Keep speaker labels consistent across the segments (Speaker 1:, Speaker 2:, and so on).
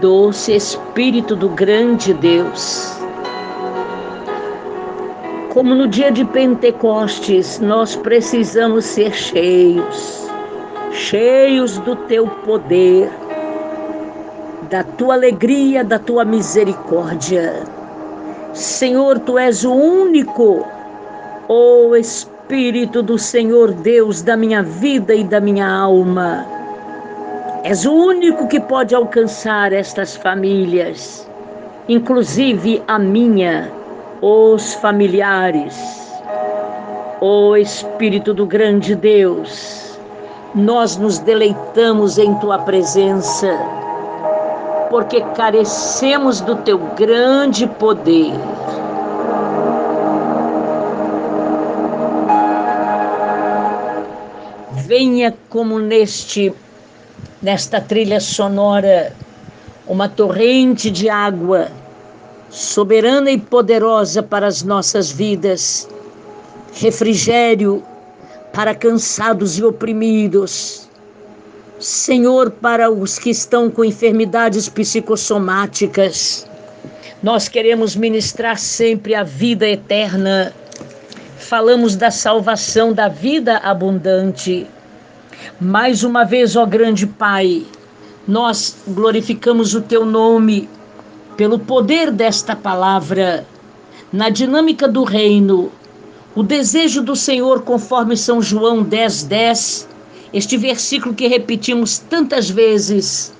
Speaker 1: doce Espírito do grande Deus. Como no dia de Pentecostes, nós precisamos ser cheios, cheios do teu poder, da tua alegria, da tua misericórdia. Senhor, tu és o único, ó oh Espírito do Senhor Deus da minha vida e da minha alma És o único que pode alcançar estas famílias, inclusive a minha, os familiares. Ó Espírito do grande Deus, nós nos deleitamos em tua presença, porque carecemos do teu grande poder. Venha como neste nesta trilha sonora, uma torrente de água soberana e poderosa para as nossas vidas, refrigério para cansados e oprimidos. Senhor, para os que estão com enfermidades psicossomáticas, nós queremos ministrar sempre a vida eterna. Falamos da salvação da vida abundante mais uma vez, ó grande Pai, nós glorificamos o teu nome pelo poder desta palavra, na dinâmica do reino, o desejo do Senhor, conforme São João 10, 10, este versículo que repetimos tantas vezes.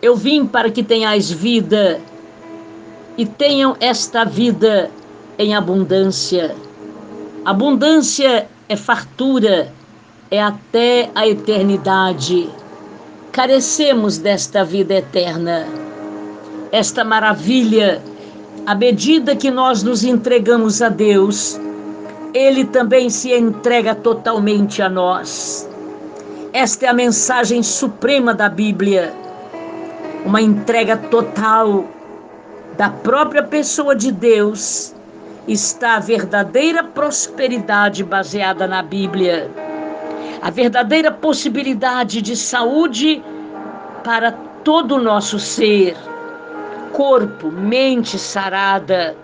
Speaker 1: Eu vim para que tenhais vida e tenham esta vida em abundância. Abundância é fartura, é até a eternidade. Carecemos desta vida eterna, esta maravilha. À medida que nós nos entregamos a Deus, Ele também se entrega totalmente a nós. Esta é a mensagem suprema da Bíblia, uma entrega total da própria pessoa de Deus. Está a verdadeira prosperidade baseada na Bíblia a verdadeira possibilidade de saúde para todo o nosso ser, corpo, mente sarada,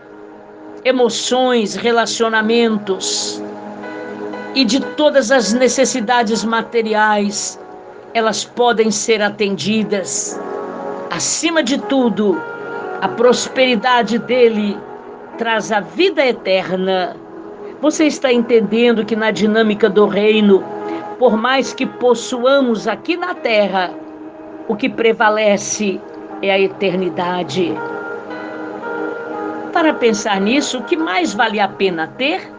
Speaker 1: emoções, relacionamentos e de todas as necessidades materiais, elas podem ser atendidas. Acima de tudo, a prosperidade dele traz a vida eterna. Você está entendendo que na dinâmica do reino, por mais que possuamos aqui na terra, o que prevalece é a eternidade. Para pensar nisso, o que mais vale a pena ter?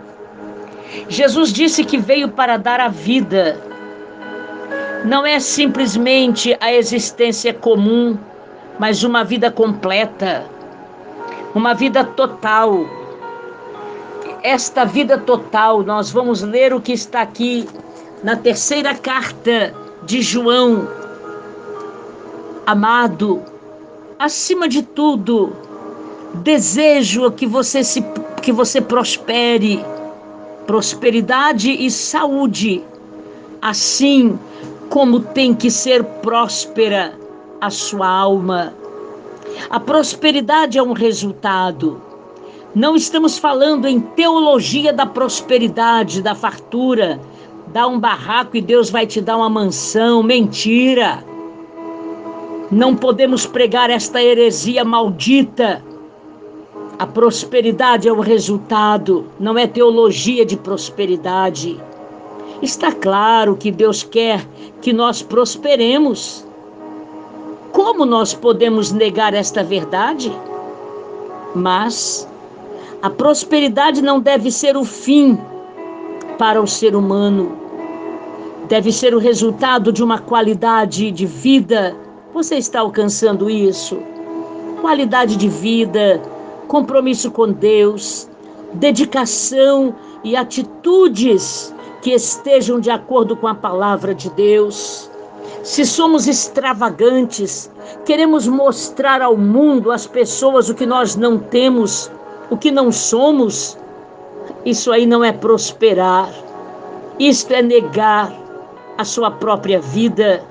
Speaker 1: Jesus disse que veio para dar a vida. Não é simplesmente a existência comum, mas uma vida completa, uma vida total. Esta vida total, nós vamos ler o que está aqui na terceira carta de João, amado, acima de tudo, desejo que você se que você prospere, prosperidade e saúde, assim como tem que ser próspera a sua alma. A prosperidade é um resultado. Não estamos falando em teologia da prosperidade, da fartura, dá um barraco e Deus vai te dar uma mansão. Mentira! Não podemos pregar esta heresia maldita. A prosperidade é o resultado, não é teologia de prosperidade. Está claro que Deus quer que nós prosperemos. Como nós podemos negar esta verdade? Mas a prosperidade não deve ser o fim para o ser humano. Deve ser o resultado de uma qualidade de vida. Você está alcançando isso? Qualidade de vida, compromisso com Deus, dedicação e atitudes que estejam de acordo com a palavra de Deus. Se somos extravagantes, queremos mostrar ao mundo, às pessoas, o que nós não temos, o que não somos, isso aí não é prosperar. Isto é negar a sua própria vida.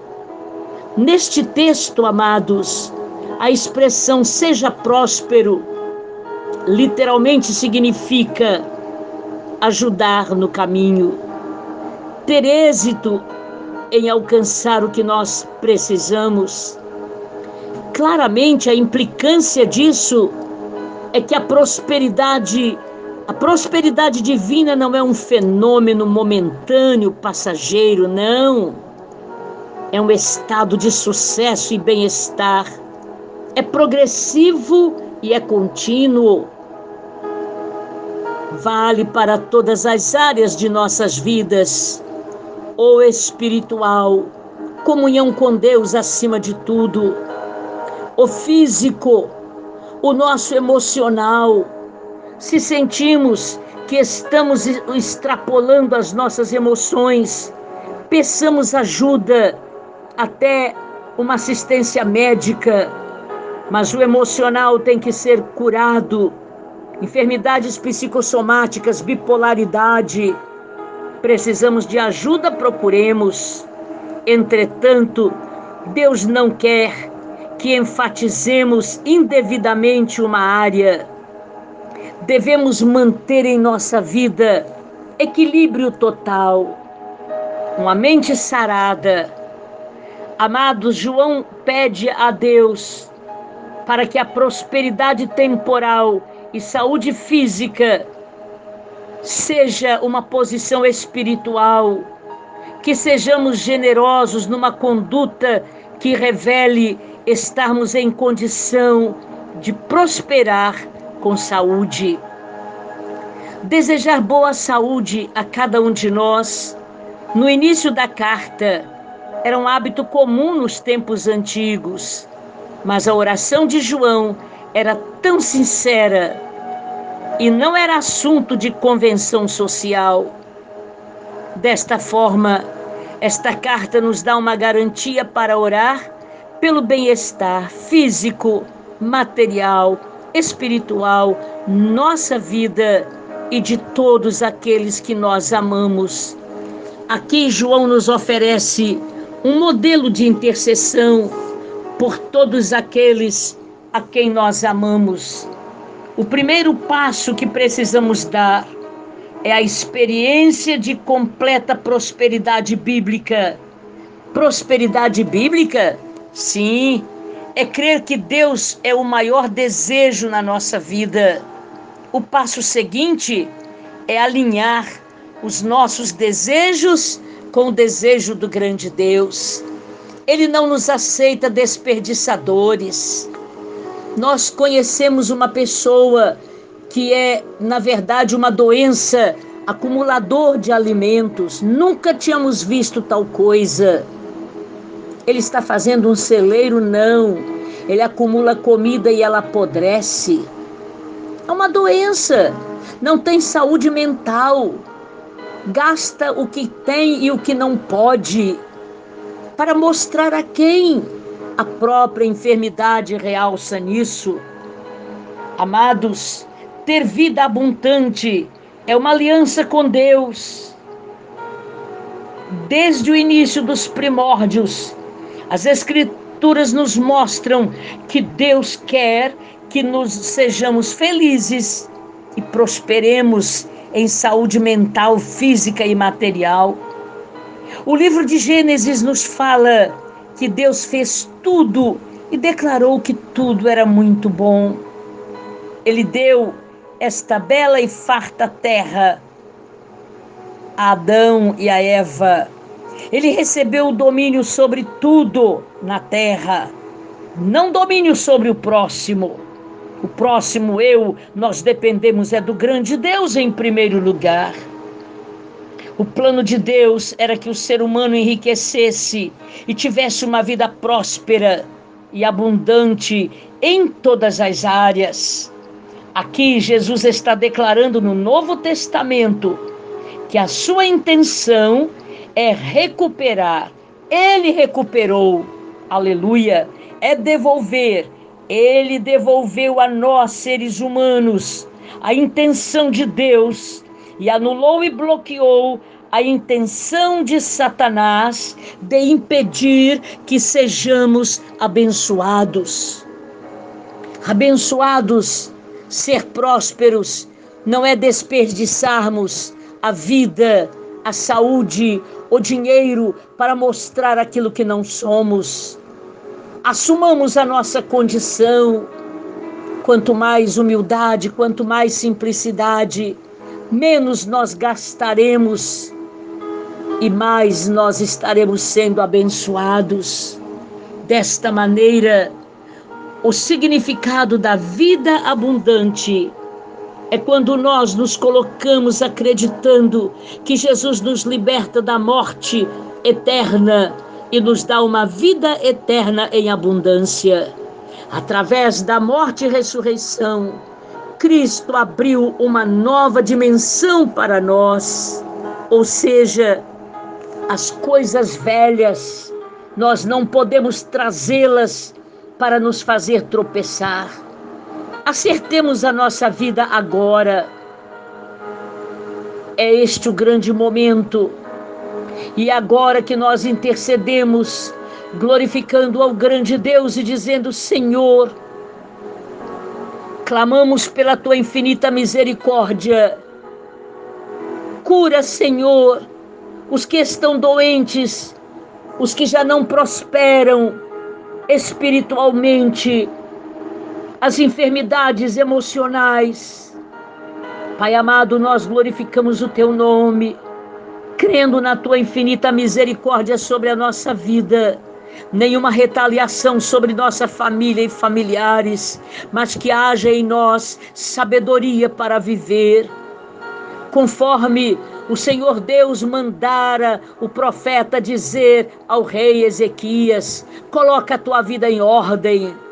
Speaker 1: Neste texto, amados, A expressão seja próspero literalmente significa ajudar no caminho, ter êxito em alcançar o que nós precisamos. Claramente a implicância disso é que a prosperidade, a prosperidade divina não é um fenômeno momentâneo, passageiro, não. É um estado de sucesso e bem-estar. É progressivo e é contínuo. Vale para todas as áreas de nossas vidas ou espiritual, comunhão com Deus acima de tudo, o físico, o nosso emocional. Se sentimos que estamos extrapolando as nossas emoções, peçamos ajuda, até uma assistência médica, mas o emocional tem que ser curado. Enfermidades psicossomáticas, bipolaridade, precisamos de ajuda, procuremos. Entretanto, Deus não quer que enfatizemos indevidamente uma área. Devemos manter em nossa vida equilíbrio total, uma mente sarada. Amados, João pede a Deus para que a prosperidade temporal e saúde física seja uma posição espiritual, que sejamos generosos numa conduta que revele estarmos em condição de prosperar com saúde. Desejar boa saúde a cada um de nós, no início da carta, era um hábito comum nos tempos antigos, mas a oração de João era tão sincera e não era assunto de convenção social. Desta forma, esta carta nos dá uma garantia para orar pelo bem-estar físico, material, espiritual, nossa vida e de todos aqueles que nós amamos. Aqui João nos oferece um modelo de intercessão por todos aqueles a quem nós amamos. O primeiro passo que precisamos dar é a experiência de completa prosperidade bíblica. Prosperidade bíblica? Sim, é crer que Deus é o maior desejo na nossa vida. O passo seguinte é alinhar os nossos desejos com o desejo do grande Deus. Ele não nos aceita desperdiçadores. Nós conhecemos uma pessoa que é, na verdade, uma doença acumulador de alimentos. Nunca tínhamos visto tal coisa. Ele está fazendo um celeiro? Não. Ele acumula comida e ela apodrece. É uma doença. Não tem saúde mental. Gasta o que tem e o que não pode. Para mostrar a quem? A própria enfermidade realça nisso. Amados, ter vida abundante é uma aliança com Deus. Desde o início dos primórdios, as Escrituras nos mostram que Deus quer que nos sejamos felizes e prosperemos em saúde mental, física e material. O livro de Gênesis nos fala que Deus fez tudo e declarou que tudo era muito bom. Ele deu esta bela e farta terra a Adão e a Eva. Ele recebeu o domínio sobre tudo na terra, não domínio sobre o próximo. O próximo eu, nós dependemos é do grande Deus em primeiro lugar. O plano de Deus era que o ser humano enriquecesse e tivesse uma vida próspera e abundante em todas as áreas. Aqui Jesus está declarando no Novo Testamento que a sua intenção é recuperar. Ele recuperou, aleluia, é devolver. Ele devolveu a nós, seres humanos, a intenção de Deus e anulou e bloqueou a intenção de Satanás de impedir que sejamos abençoados. Abençoados, ser prósperos não é desperdiçarmos a vida, a saúde, o dinheiro para mostrar aquilo que não somos. Assumamos a nossa condição. Quanto mais humildade, quanto mais simplicidade, menos nós gastaremos e mais nós estaremos sendo abençoados. Desta maneira, o significado da vida abundante é quando nós nos colocamos acreditando que Jesus nos liberta da morte eterna e nos dá uma vida eterna em abundância. Através da morte e ressurreição, Cristo abriu uma nova dimensão para nós, ou seja, as coisas velhas, nós não podemos trazê-las para nos fazer tropeçar. Acertemos a nossa vida agora. É este o grande momento. E agora que nós intercedemos, glorificando ao grande Deus e dizendo: Senhor, clamamos pela tua infinita misericórdia. Cura, Senhor, os que estão doentes, os que já não prosperam espiritualmente, as enfermidades emocionais. Pai amado, nós glorificamos o teu nome, crendo na tua infinita misericórdia sobre a nossa vida. Nenhuma retaliação sobre nossa família e familiares, mas que haja em nós sabedoria para viver, conforme o Senhor Deus mandara o profeta dizer ao rei Ezequias: coloca a tua vida em ordem.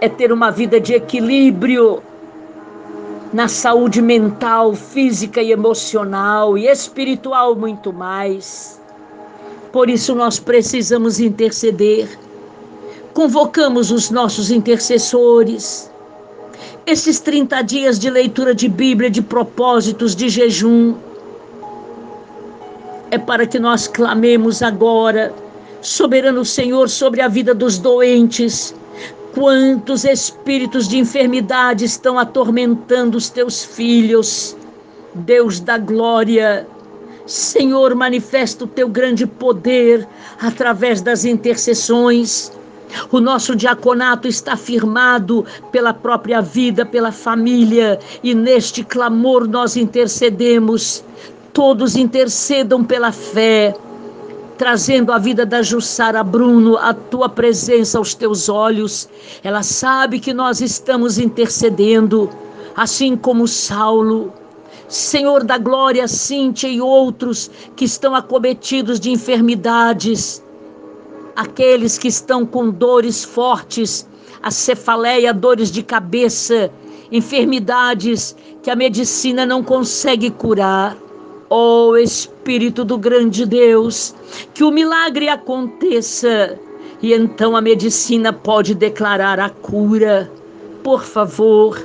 Speaker 1: É ter uma vida de equilíbrio na saúde mental, física e emocional e espiritual muito mais. Por isso nós precisamos interceder. Convocamos os nossos intercessores esses 30 dias de leitura de Bíblia, de propósitos, de jejum, é para que nós clamemos agora, soberano Senhor, sobre a vida dos doentes. Quantos espíritos de enfermidade estão atormentando os teus filhos? Deus da glória, Senhor, manifesta o teu grande poder através das intercessões. O nosso diaconato está firmado pela própria vida, pela família, e neste clamor nós intercedemos todos intercedam pela fé, trazendo a vida da Jussara Bruno à tua presença, aos teus olhos. Ela sabe que nós estamos intercedendo, assim como Saulo. Senhor da glória, Cíntia e outros que estão acometidos de enfermidades, aqueles que estão com dores fortes, a cefaleia, dores de cabeça, enfermidades que a medicina não consegue curar. Oh, Espírito do grande Deus, que o milagre aconteça e então a medicina pode declarar a cura. Por favor,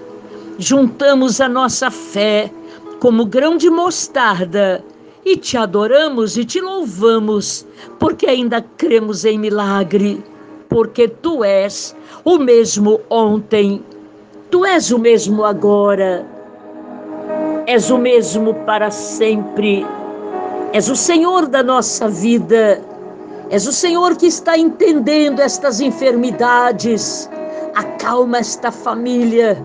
Speaker 1: juntamos a nossa fé como grão de mostarda e te adoramos e te louvamos, porque ainda cremos em milagre, porque tu és o mesmo ontem, tu és o mesmo agora és o mesmo para sempre. És o Senhor da nossa vida. És o Senhor que está entendendo estas enfermidades. Acalma esta família.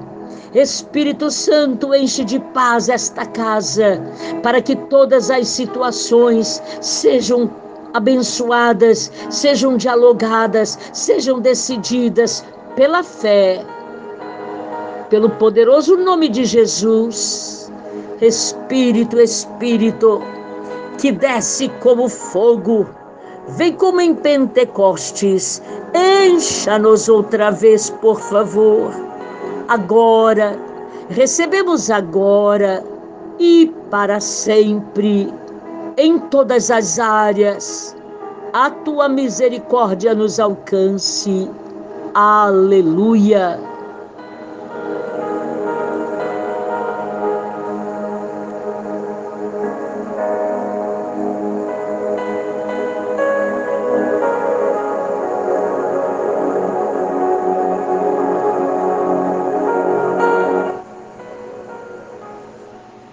Speaker 1: Espírito Santo, enche de paz esta casa, para que todas as situações sejam abençoadas, sejam dialogadas, sejam decididas pela fé, pelo poderoso nome de Jesus. Espírito, Espírito, que desce como fogo, vem como em Pentecostes, encha-nos outra vez, por favor. Agora, recebemos agora e para sempre, em todas as áreas, a tua misericórdia nos alcance. Aleluia.